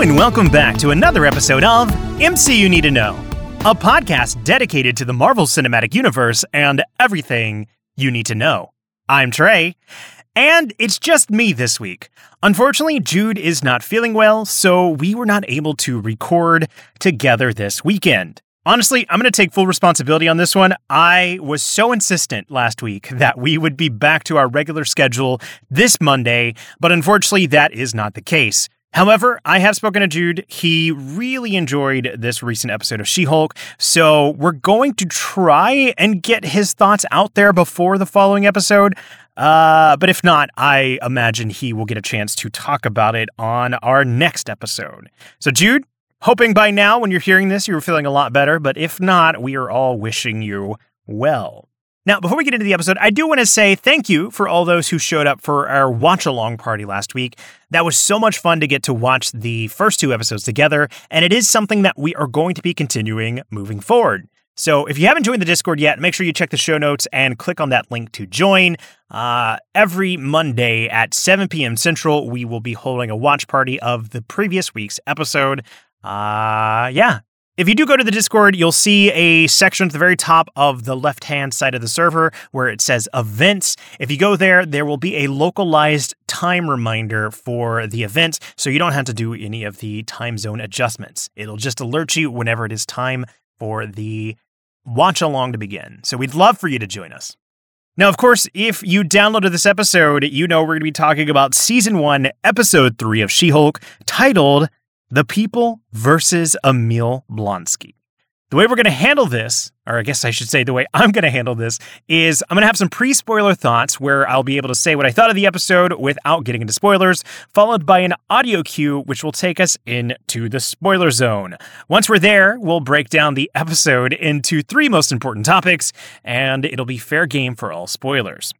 And welcome back to another episode of MCU You Need to Know, a podcast dedicated to the Marvel Cinematic Universe and everything you need to know. I'm Trey, and it's just me this week. Unfortunately, Jude is not feeling well, so we were not able to record together this weekend. Honestly, I'm going to take full responsibility on this one. I was so insistent last week that we would be back to our regular schedule this Monday, but unfortunately, that is not the case. However, I have spoken to Jude. He really enjoyed this recent episode of She Hulk. So we're going to try and get his thoughts out there before the following episode. Uh, but if not, I imagine he will get a chance to talk about it on our next episode. So, Jude, hoping by now, when you're hearing this, you're feeling a lot better. But if not, we are all wishing you well. Now, before we get into the episode, I do want to say thank you for all those who showed up for our watch along party last week. That was so much fun to get to watch the first two episodes together, and it is something that we are going to be continuing moving forward. So if you haven't joined the Discord yet, make sure you check the show notes and click on that link to join. Uh, every Monday at 7 p.m. Central, we will be holding a watch party of the previous week's episode. Uh, yeah, if you do go to the Discord, you'll see a section at the very top of the left hand side of the server where it says events. If you go there, there will be a localized time reminder for the event, so you don't have to do any of the time zone adjustments. It'll just alert you whenever it is time for the watch along to begin. So we'd love for you to join us. Now, of course, if you downloaded this episode, you know we're going to be talking about season one, episode three of She Hulk, titled the People versus Emil Blonsky. The way we're going to handle this, or I guess I should say the way I'm going to handle this, is I'm going to have some pre spoiler thoughts where I'll be able to say what I thought of the episode without getting into spoilers, followed by an audio cue which will take us into the spoiler zone. Once we're there, we'll break down the episode into three most important topics, and it'll be fair game for all spoilers.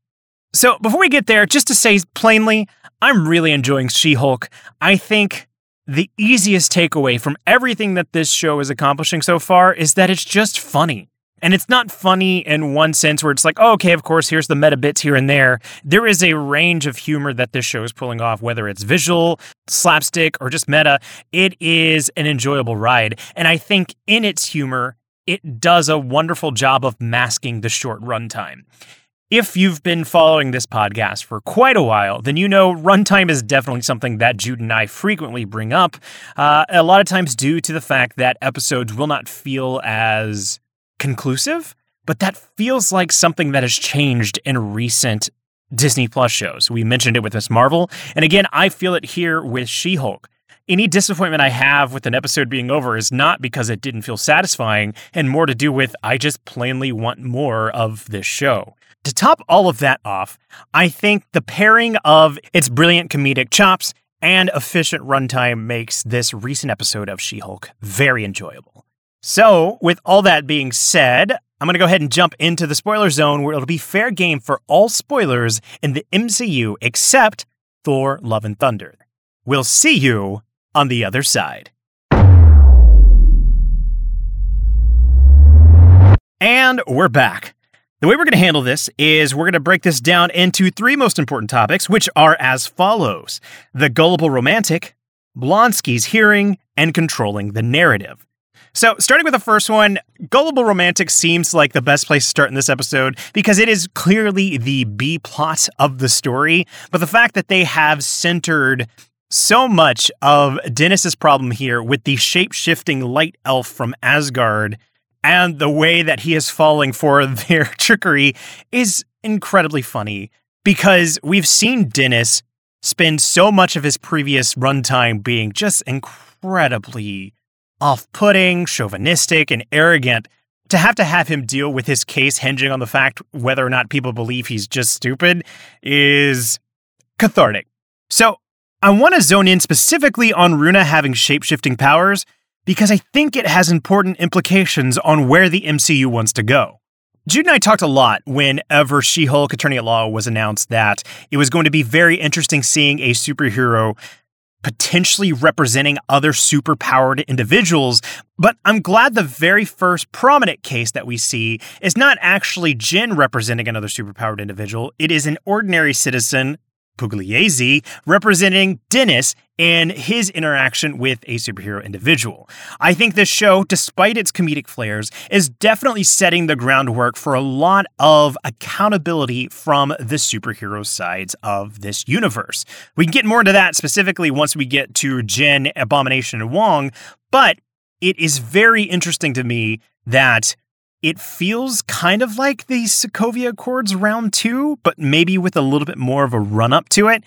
So before we get there, just to say plainly, I'm really enjoying She Hulk. I think the easiest takeaway from everything that this show is accomplishing so far is that it's just funny. And it's not funny in one sense where it's like, oh, okay, of course, here's the meta bits here and there. There is a range of humor that this show is pulling off, whether it's visual, slapstick, or just meta. It is an enjoyable ride. And I think in its humor, it does a wonderful job of masking the short runtime. If you've been following this podcast for quite a while, then you know runtime is definitely something that Jude and I frequently bring up. Uh, a lot of times, due to the fact that episodes will not feel as conclusive, but that feels like something that has changed in recent Disney Plus shows. We mentioned it with Miss Marvel, and again, I feel it here with She Hulk. Any disappointment I have with an episode being over is not because it didn't feel satisfying, and more to do with I just plainly want more of this show. To top all of that off, I think the pairing of its brilliant comedic chops and efficient runtime makes this recent episode of She Hulk very enjoyable. So, with all that being said, I'm going to go ahead and jump into the spoiler zone where it'll be fair game for all spoilers in the MCU except Thor Love and Thunder. We'll see you on the other side. And we're back. The way we're going to handle this is we're going to break this down into three most important topics, which are as follows the gullible romantic, Blonsky's hearing, and controlling the narrative. So, starting with the first one, Gullible Romantic seems like the best place to start in this episode because it is clearly the B plot of the story. But the fact that they have centered so much of Dennis's problem here with the shape shifting light elf from Asgard and the way that he is falling for their trickery is incredibly funny because we've seen Dennis spend so much of his previous runtime being just incredibly off putting, chauvinistic, and arrogant. To have to have him deal with his case hinging on the fact whether or not people believe he's just stupid is cathartic. So, I want to zone in specifically on Runa having shape shifting powers because I think it has important implications on where the MCU wants to go. Jude and I talked a lot whenever She Hulk Attorney at Law was announced that it was going to be very interesting seeing a superhero potentially representing other superpowered individuals. But I'm glad the very first prominent case that we see is not actually Jen representing another superpowered individual. It is an ordinary citizen Pugliese representing Dennis and his interaction with a superhero individual. I think this show, despite its comedic flares, is definitely setting the groundwork for a lot of accountability from the superhero sides of this universe. We can get more into that specifically once we get to Jen, Abomination, and Wong, but it is very interesting to me that it feels kind of like the Sokovia Accords round two, but maybe with a little bit more of a run up to it.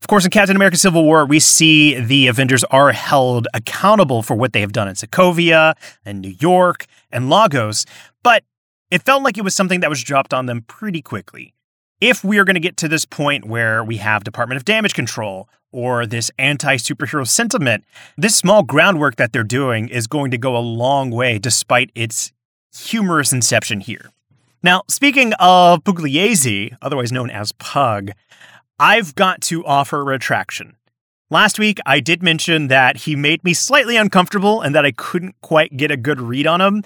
Of course, in Captain America Civil War, we see the Avengers are held accountable for what they have done in Sokovia and New York and Lagos, but it felt like it was something that was dropped on them pretty quickly. If we are going to get to this point where we have Department of Damage Control or this anti superhero sentiment, this small groundwork that they're doing is going to go a long way despite its humorous inception here. Now, speaking of Pugliese, otherwise known as Pug, I've got to offer a retraction. Last week, I did mention that he made me slightly uncomfortable and that I couldn't quite get a good read on him.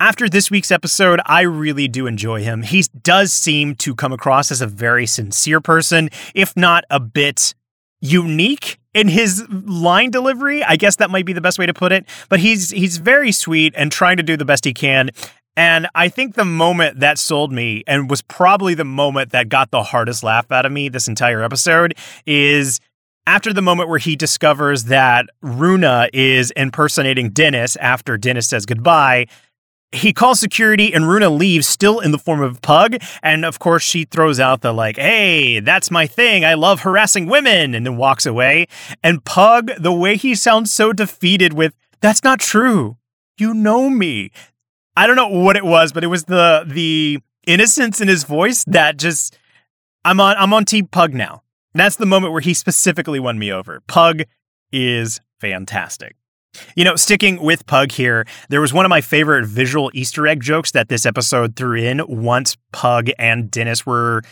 After this week's episode, I really do enjoy him. He does seem to come across as a very sincere person, if not a bit unique in his line delivery. I guess that might be the best way to put it. But he's he's very sweet and trying to do the best he can. And I think the moment that sold me and was probably the moment that got the hardest laugh out of me this entire episode is after the moment where he discovers that Runa is impersonating Dennis after Dennis says goodbye he calls security and Runa leaves still in the form of Pug. And of course, she throws out the like, hey, that's my thing. I love harassing women, and then walks away. And Pug, the way he sounds so defeated with, that's not true. You know me. I don't know what it was, but it was the the innocence in his voice that just I'm on I'm on Team Pug now. That's the moment where he specifically won me over. Pug is fantastic. You know, sticking with Pug here, there was one of my favorite visual Easter egg jokes that this episode threw in once Pug and Dennis were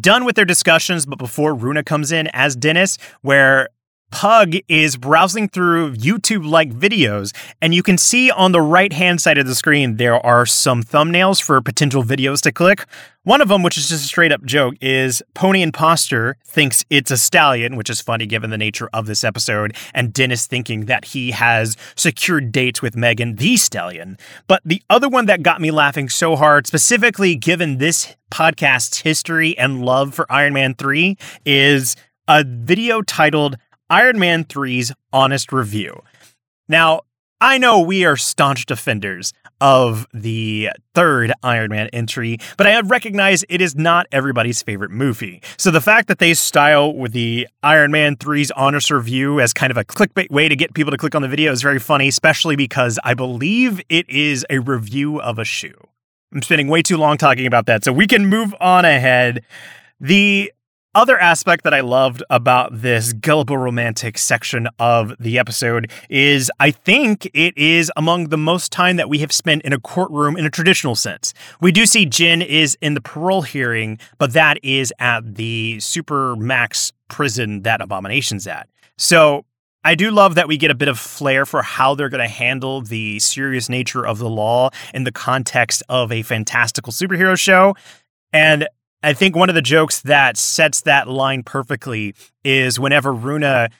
done with their discussions, but before Runa comes in as Dennis, where Pug is browsing through YouTube like videos, and you can see on the right hand side of the screen there are some thumbnails for potential videos to click. One of them, which is just a straight up joke, is Pony Imposter thinks it's a stallion, which is funny given the nature of this episode, and Dennis thinking that he has secured dates with Megan Thee Stallion. But the other one that got me laughing so hard, specifically given this podcast's history and love for Iron Man 3, is a video titled Iron Man 3's honest review. Now, I know we are staunch defenders of the third Iron Man entry, but I recognize it is not everybody's favorite movie. So the fact that they style with the Iron Man 3's honest review as kind of a clickbait way to get people to click on the video is very funny, especially because I believe it is a review of a shoe. I'm spending way too long talking about that, so we can move on ahead. The other aspect that I loved about this gullible romantic section of the episode is I think it is among the most time that we have spent in a courtroom in a traditional sense. We do see Jen is in the parole hearing, but that is at the super max prison that Abomination's at. So I do love that we get a bit of flair for how they're going to handle the serious nature of the law in the context of a fantastical superhero show. And I think one of the jokes that sets that line perfectly is whenever Runa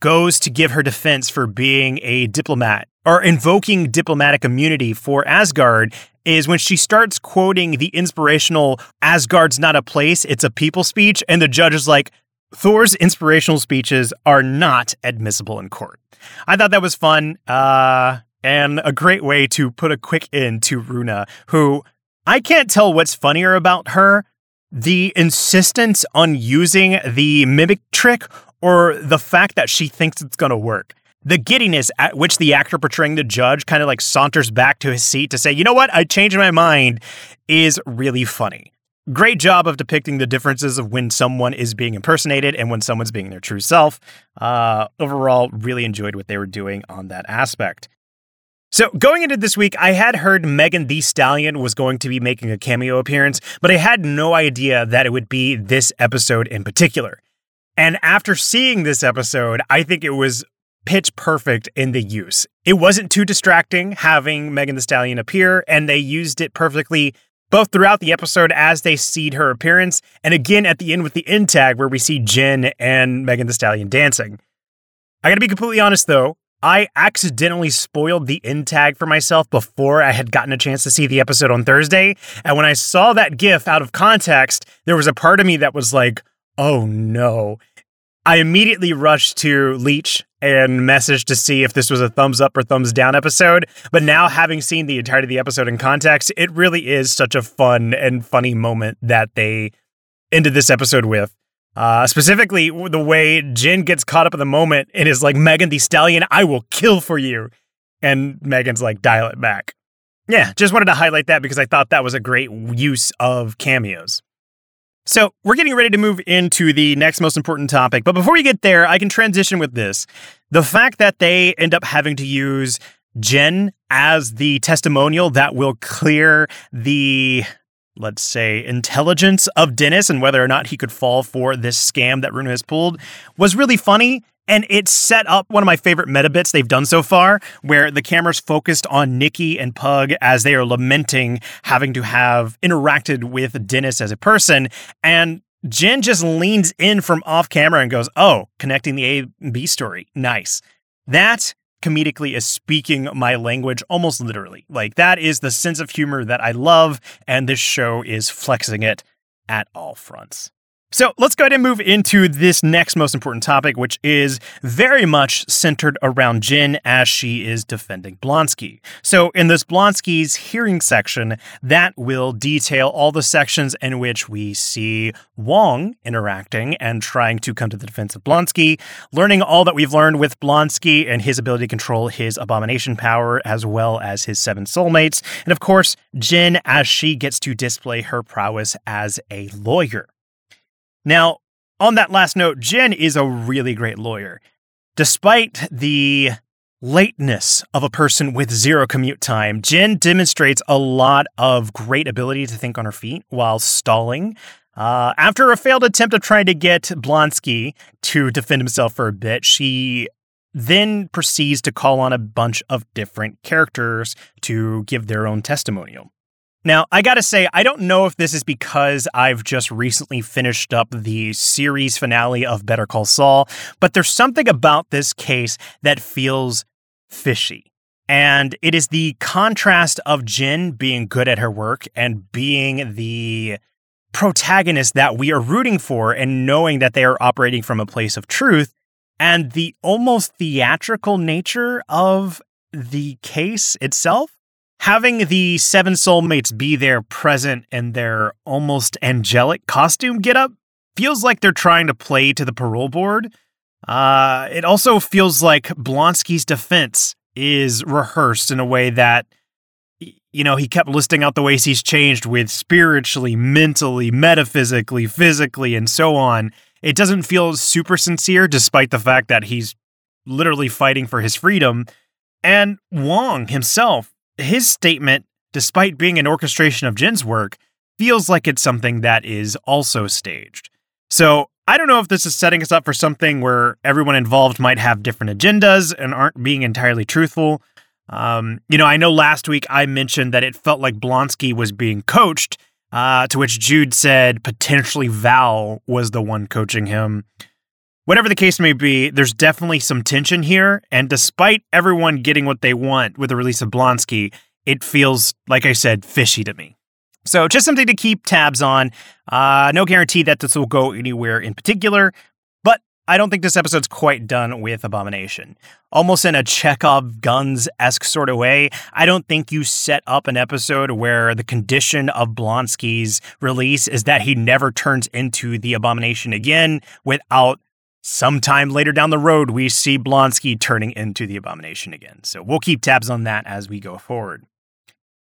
goes to give her defense for being a diplomat or invoking diplomatic immunity for Asgard is when she starts quoting the inspirational Asgard's not a place, it's a people speech. And the judge is like, Thor's inspirational speeches are not admissible in court. I thought that was fun uh, and a great way to put a quick end to Runa, who I can't tell what's funnier about her the insistence on using the mimic trick or the fact that she thinks it's going to work. The giddiness at which the actor portraying the judge kind of like saunters back to his seat to say, you know what, I changed my mind, is really funny. Great job of depicting the differences of when someone is being impersonated and when someone's being their true self. Uh, overall, really enjoyed what they were doing on that aspect. So, going into this week, I had heard Megan Thee Stallion was going to be making a cameo appearance, but I had no idea that it would be this episode in particular. And after seeing this episode, I think it was pitch perfect in the use. It wasn't too distracting having Megan Thee Stallion appear, and they used it perfectly both throughout the episode as they seed her appearance, and again at the end with the end tag where we see Jen and Megan Thee Stallion dancing. I gotta be completely honest though, I accidentally spoiled the end tag for myself before I had gotten a chance to see the episode on Thursday. And when I saw that GIF out of context, there was a part of me that was like, oh no. I immediately rushed to Leech and messaged to see if this was a thumbs up or thumbs down episode. But now, having seen the entirety of the episode in context, it really is such a fun and funny moment that they ended this episode with. Uh, specifically, the way Jen gets caught up in the moment and is like, Megan Thee Stallion, I will kill for you. And Megan's like, dial it back. Yeah, just wanted to highlight that because I thought that was a great use of cameos. So, we're getting ready to move into the next most important topic. But before we get there, I can transition with this. The fact that they end up having to use Jen as the testimonial that will clear the let's say, intelligence of Dennis and whether or not he could fall for this scam that Runa has pulled was really funny. And it set up one of my favorite meta bits they've done so far, where the camera's focused on Nikki and Pug as they are lamenting having to have interacted with Dennis as a person. And Jen just leans in from off camera and goes, Oh, connecting the A and B story. Nice. That comedically is speaking my language almost literally. Like that is the sense of humor that I love, and this show is flexing it at all fronts. So let's go ahead and move into this next most important topic, which is very much centered around Jen as she is defending Blonsky. So in this Blonsky's hearing section, that will detail all the sections in which we see Wong interacting and trying to come to the defense of Blonsky, learning all that we've learned with Blonsky and his ability to control his abomination power as well as his seven soulmates, and of course, Jen as she gets to display her prowess as a lawyer. Now, on that last note, Jen is a really great lawyer. Despite the lateness of a person with zero commute time, Jen demonstrates a lot of great ability to think on her feet while stalling. Uh, after a failed attempt of trying to get Blonsky to defend himself for a bit, she then proceeds to call on a bunch of different characters to give their own testimonial. Now, I gotta say, I don't know if this is because I've just recently finished up the series finale of Better Call Saul, but there's something about this case that feels fishy. And it is the contrast of Jen being good at her work and being the protagonist that we are rooting for and knowing that they are operating from a place of truth, and the almost theatrical nature of the case itself having the seven soulmates be there present in their almost angelic costume getup feels like they're trying to play to the parole board. Uh, it also feels like Blonsky's defense is rehearsed in a way that, you know, he kept listing out the ways he's changed with spiritually, mentally, metaphysically, physically, and so on. It doesn't feel super sincere, despite the fact that he's literally fighting for his freedom. And Wong himself his statement, despite being an orchestration of Jen's work, feels like it's something that is also staged. So I don't know if this is setting us up for something where everyone involved might have different agendas and aren't being entirely truthful. Um, you know, I know last week I mentioned that it felt like Blonsky was being coached, uh, to which Jude said potentially Val was the one coaching him. Whatever the case may be, there's definitely some tension here, and despite everyone getting what they want with the release of Blonsky, it feels, like I said, fishy to me. So, just something to keep tabs on. Uh, no guarantee that this will go anywhere in particular, but I don't think this episode's quite done with Abomination. Almost in a Chekhov guns esque sort of way, I don't think you set up an episode where the condition of Blonsky's release is that he never turns into the Abomination again without Sometime later down the road, we see Blonsky turning into the Abomination again. So we'll keep tabs on that as we go forward.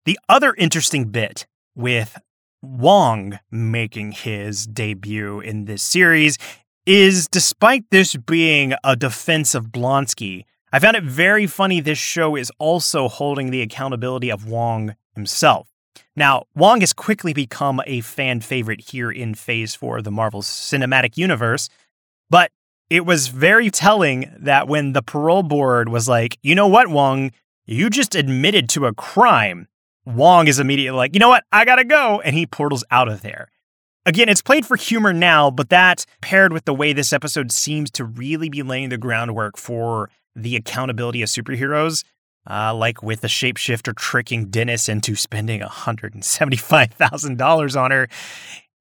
The other interesting bit with Wong making his debut in this series is despite this being a defense of Blonsky, I found it very funny this show is also holding the accountability of Wong himself. Now, Wong has quickly become a fan favorite here in Phase 4 of the Marvel Cinematic Universe, but it was very telling that when the parole board was like, you know what, Wong, you just admitted to a crime. Wong is immediately like, you know what? I gotta go. And he portals out of there. Again, it's played for humor now, but that paired with the way this episode seems to really be laying the groundwork for the accountability of superheroes, uh, like with the shapeshifter tricking Dennis into spending $175,000 on her,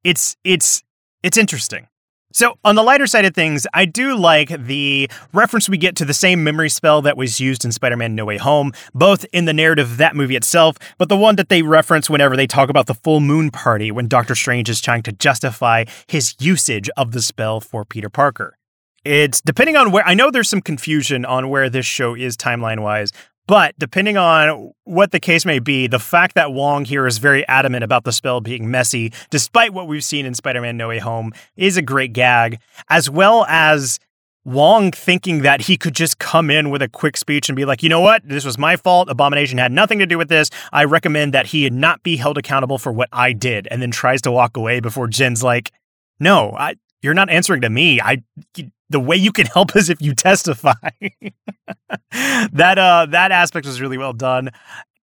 it's it's it's interesting. So, on the lighter side of things, I do like the reference we get to the same memory spell that was used in Spider Man No Way Home, both in the narrative of that movie itself, but the one that they reference whenever they talk about the full moon party when Doctor Strange is trying to justify his usage of the spell for Peter Parker. It's depending on where I know there's some confusion on where this show is timeline wise, but depending on what the case may be, the fact that Wong here is very adamant about the spell being messy, despite what we've seen in Spider Man No Way Home, is a great gag, as well as Wong thinking that he could just come in with a quick speech and be like, you know what, this was my fault. Abomination had nothing to do with this. I recommend that he not be held accountable for what I did, and then tries to walk away before Jen's like, no, I, you're not answering to me. I the way you can help is if you testify. that uh that aspect was really well done.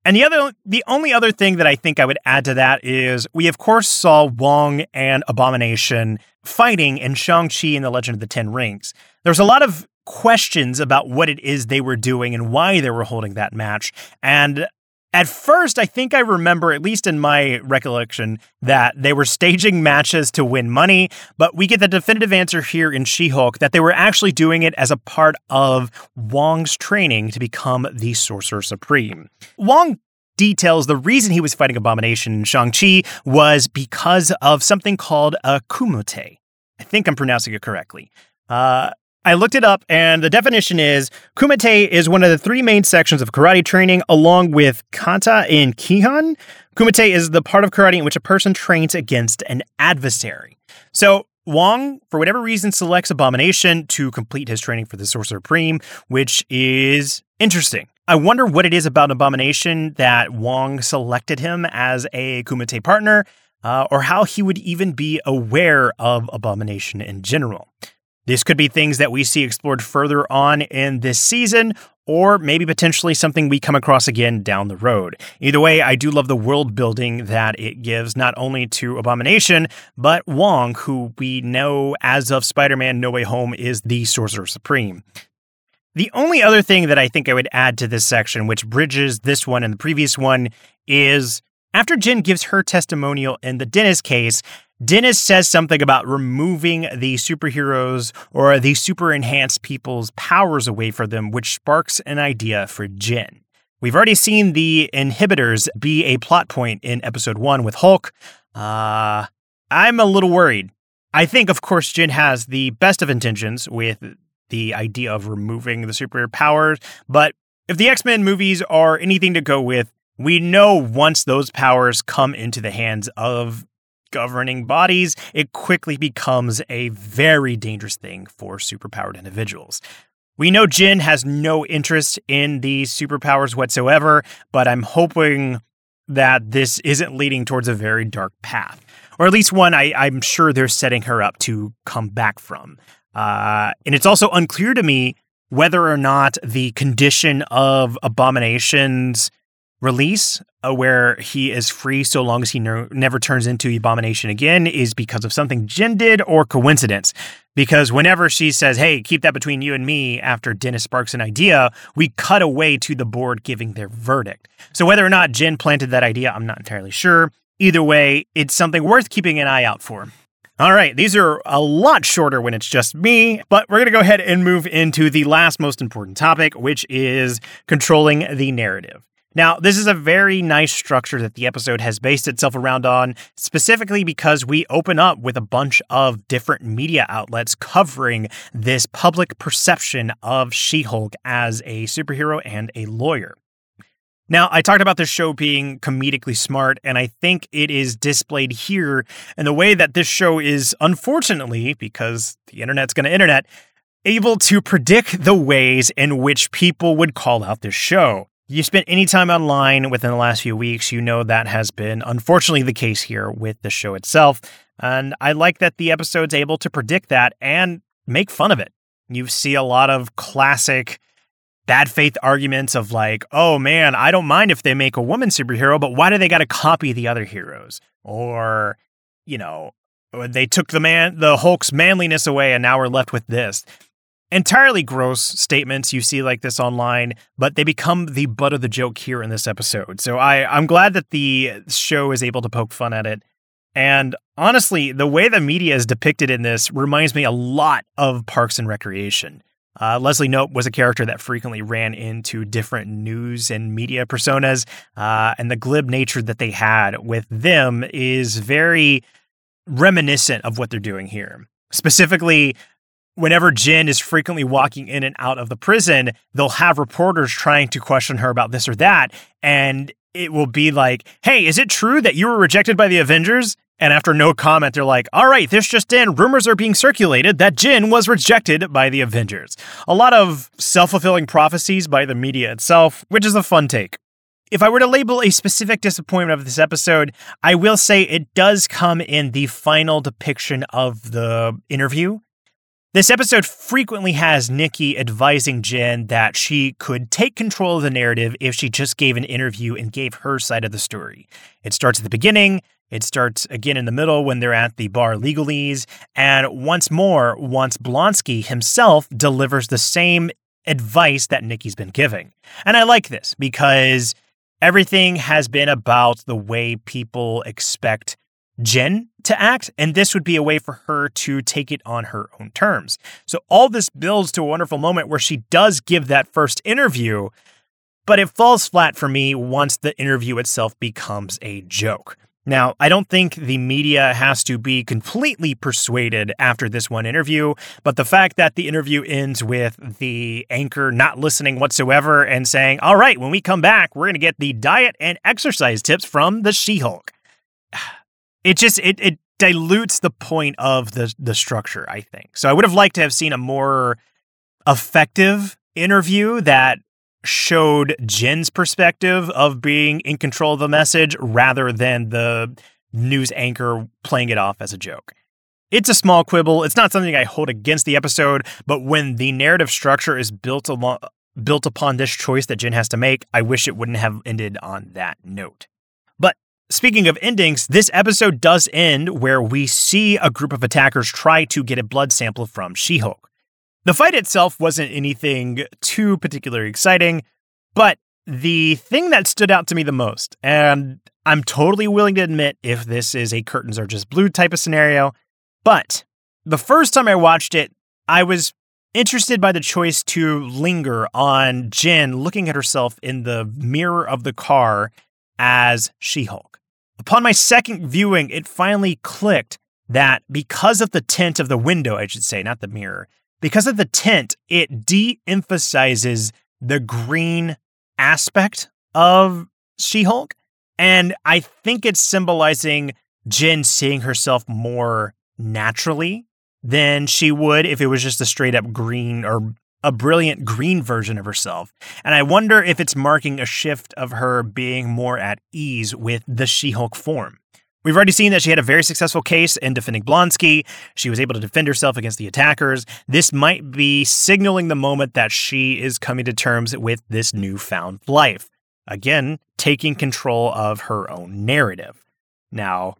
And the other the only other thing that I think I would add to that is we of course saw Wong and Abomination fighting in Shang-Chi and the Legend of the Ten Rings. There's a lot of questions about what it is they were doing and why they were holding that match. And at first, I think I remember, at least in my recollection, that they were staging matches to win money, but we get the definitive answer here in She Hulk that they were actually doing it as a part of Wong's training to become the Sorcerer Supreme. Wong details the reason he was fighting Abomination in Shang-Chi was because of something called a kumite. I think I'm pronouncing it correctly. Uh, I looked it up, and the definition is Kumite is one of the three main sections of karate training, along with kata and kihon. Kumite is the part of karate in which a person trains against an adversary. So Wong, for whatever reason, selects Abomination to complete his training for the Sorcerer Supreme, which is interesting. I wonder what it is about Abomination that Wong selected him as a Kumite partner, uh, or how he would even be aware of Abomination in general. This could be things that we see explored further on in this season, or maybe potentially something we come across again down the road. Either way, I do love the world building that it gives not only to Abomination, but Wong, who we know as of Spider Man No Way Home is the Sorcerer Supreme. The only other thing that I think I would add to this section, which bridges this one and the previous one, is after Jen gives her testimonial in the Dennis case, Dennis says something about removing the superheroes or the super enhanced people's powers away from them, which sparks an idea for Jen. We've already seen the inhibitors be a plot point in episode one with Hulk. Uh, I'm a little worried. I think, of course, Jen has the best of intentions with the idea of removing the superior powers, but if the X Men movies are anything to go with, we know once those powers come into the hands of governing bodies, it quickly becomes a very dangerous thing for superpowered individuals. We know Jen has no interest in these superpowers whatsoever, but I'm hoping that this isn't leading towards a very dark path, or at least one I, am sure they're setting her up to come back from. Uh, and it's also unclear to me whether or not the condition of Abomination's release uh, where he is free so long as he ne- never turns into abomination again is because of something Jen did or coincidence. Because whenever she says, hey, keep that between you and me after Dennis sparks an idea, we cut away to the board giving their verdict. So whether or not Jen planted that idea, I'm not entirely sure. Either way, it's something worth keeping an eye out for. All right, these are a lot shorter when it's just me, but we're going to go ahead and move into the last most important topic, which is controlling the narrative. Now, this is a very nice structure that the episode has based itself around on, specifically because we open up with a bunch of different media outlets covering this public perception of She Hulk as a superhero and a lawyer. Now, I talked about this show being comedically smart, and I think it is displayed here in the way that this show is, unfortunately, because the internet's going to internet, able to predict the ways in which people would call out this show you spent any time online within the last few weeks, you know that has been unfortunately the case here with the show itself. And I like that the episode's able to predict that and make fun of it. You see a lot of classic bad faith arguments of like, oh man, I don't mind if they make a woman superhero, but why do they got to copy the other heroes? Or, you know, they took the man, the Hulk's manliness away, and now we're left with this. Entirely gross statements you see like this online, but they become the butt of the joke here in this episode. So I, I'm glad that the show is able to poke fun at it. And honestly, the way the media is depicted in this reminds me a lot of Parks and Recreation. Uh, Leslie Knope was a character that frequently ran into different news and media personas, uh, and the glib nature that they had with them is very reminiscent of what they're doing here. Specifically, whenever Jen is frequently walking in and out of the prison, they'll have reporters trying to question her about this or that, and it will be like, "Hey, is it true that you were rejected by the Avengers?" And after no comment, they're like, all right, this just in. Rumors are being circulated that Jen was rejected by the Avengers. A lot of self fulfilling prophecies by the media itself, which is a fun take. If I were to label a specific disappointment of this episode, I will say it does come in the final depiction of the interview. This episode frequently has Nikki advising Jen that she could take control of the narrative if she just gave an interview and gave her side of the story. It starts at the beginning, it starts again in the middle when they're at the bar legalese. And once more, once Blonsky himself delivers the same advice that Nikki's been giving. And I like this because everything has been about the way people expect Jen to act, and this would be a way for her to take it on her own terms. So all this builds to a wonderful moment where she does give that first interview, but it falls flat for me once the interview itself becomes a joke. Now, I don't think the media has to be completely persuaded after this one interview, but the fact that the interview ends with the anchor not listening whatsoever and saying, All right, when we come back, we're going to get the diet and exercise tips from the She Hulk. It just, it, it dilutes the point of the, the structure, I think. So I would have liked to have seen a more effective interview that showed Jen's perspective of being in control of the message rather than the news anchor playing it off as a joke. It's a small quibble. It's not something I hold against the episode, but when the narrative structure is built along built upon this choice that Jen has to make, I wish it wouldn't have ended on that note. Speaking of endings, this episode does end where we see a group of attackers try to get a blood sample from She-Hulk. The fight itself wasn't anything too particularly exciting, but the thing that stood out to me the most, and I'm totally willing to admit if this is a curtains are just blue type of scenario, but the first time I watched it, I was interested by the choice to linger on Jen looking at herself in the mirror of the car as She Hulk. Upon my second viewing, it finally clicked that because of the tint of the window, I should say, not the mirror, because of the tint, it de emphasizes the green aspect of She Hulk. And I think it's symbolizing Jen seeing herself more naturally than she would if it was just a straight up green or a brilliant green version of herself. And I wonder if it's marking a shift of her being more at ease with the She Hulk form. We've already seen that she had a very successful case in defending Blonsky. She was able to defend herself against the attackers. This might be signaling the moment that she is coming to terms with this newfound life. Again, taking control of her own narrative. Now,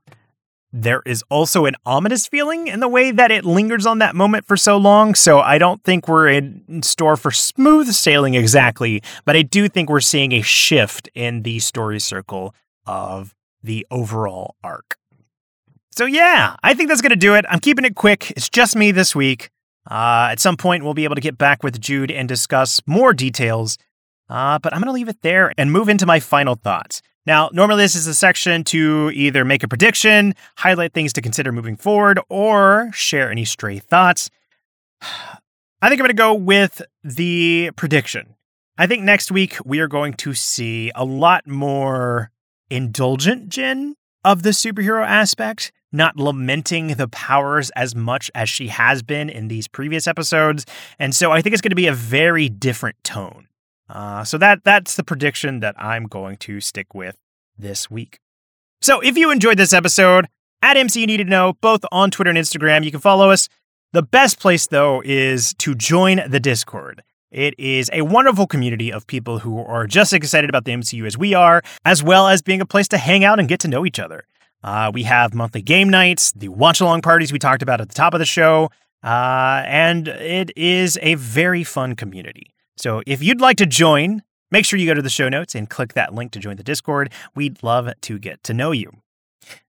there is also an ominous feeling in the way that it lingers on that moment for so long. So I don't think we're in store for smooth sailing exactly, but I do think we're seeing a shift in the story circle of the overall arc. So, yeah, I think that's going to do it. I'm keeping it quick. It's just me this week. Uh, at some point, we'll be able to get back with Jude and discuss more details. Uh, but I'm going to leave it there and move into my final thoughts. Now, normally this is a section to either make a prediction, highlight things to consider moving forward, or share any stray thoughts. I think I'm going to go with the prediction. I think next week we are going to see a lot more indulgent Jen of the superhero aspect, not lamenting the powers as much as she has been in these previous episodes. And so I think it's going to be a very different tone. Uh, so that that's the prediction that I'm going to stick with this week. So if you enjoyed this episode, at MC You Need to Know, both on Twitter and Instagram, you can follow us. The best place, though, is to join the Discord. It is a wonderful community of people who are just as excited about the MCU as we are, as well as being a place to hang out and get to know each other. Uh, we have monthly game nights, the watch along parties we talked about at the top of the show, uh, and it is a very fun community. So if you'd like to join, make sure you go to the show notes and click that link to join the Discord. We'd love to get to know you.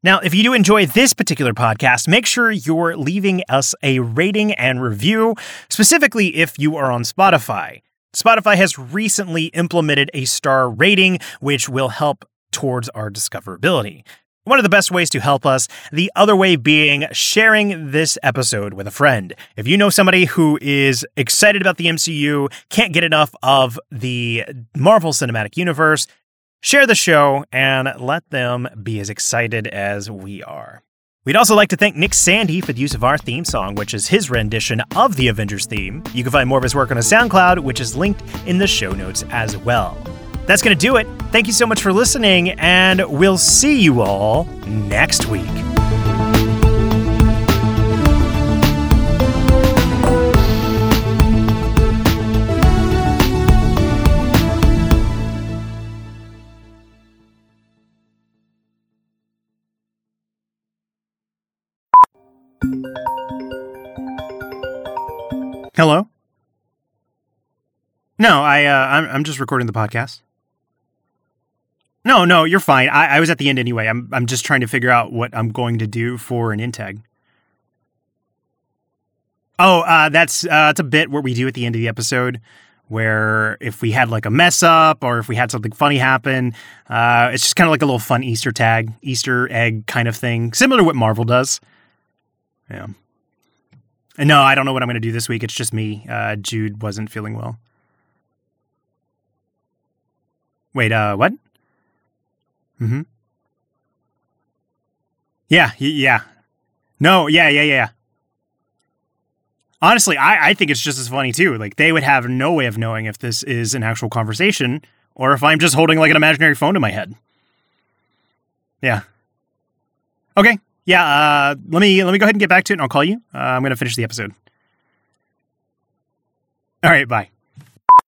Now, if you do enjoy this particular podcast, make sure you're leaving us a rating and review, specifically if you are on Spotify. Spotify has recently implemented a star rating, which will help towards our discoverability. One of the best ways to help us, the other way being sharing this episode with a friend. If you know somebody who is excited about the MCU, can't get enough of the Marvel Cinematic Universe, share the show and let them be as excited as we are. We'd also like to thank Nick Sandy for the use of our theme song, which is his rendition of the Avengers theme. You can find more of his work on his SoundCloud, which is linked in the show notes as well. That's going to do it. Thank you so much for listening, and we'll see you all next week. Hello? No, I uh, I'm I'm just recording the podcast. No, no, you're fine. I, I was at the end anyway. I'm I'm just trying to figure out what I'm going to do for an integ. Oh, uh, that's uh, that's a bit what we do at the end of the episode, where if we had like a mess up or if we had something funny happen, uh, it's just kind of like a little fun Easter tag, Easter egg kind of thing, similar to what Marvel does. Yeah. And no, I don't know what I'm going to do this week. It's just me. Uh, Jude wasn't feeling well. Wait, uh, what? Mm-hmm. Yeah, yeah. No, yeah, yeah, yeah. Honestly, I, I think it's just as funny too. Like they would have no way of knowing if this is an actual conversation or if I'm just holding like an imaginary phone to my head. Yeah. Okay. Yeah. Uh, let me let me go ahead and get back to it, and I'll call you. Uh, I'm gonna finish the episode. All right. Bye.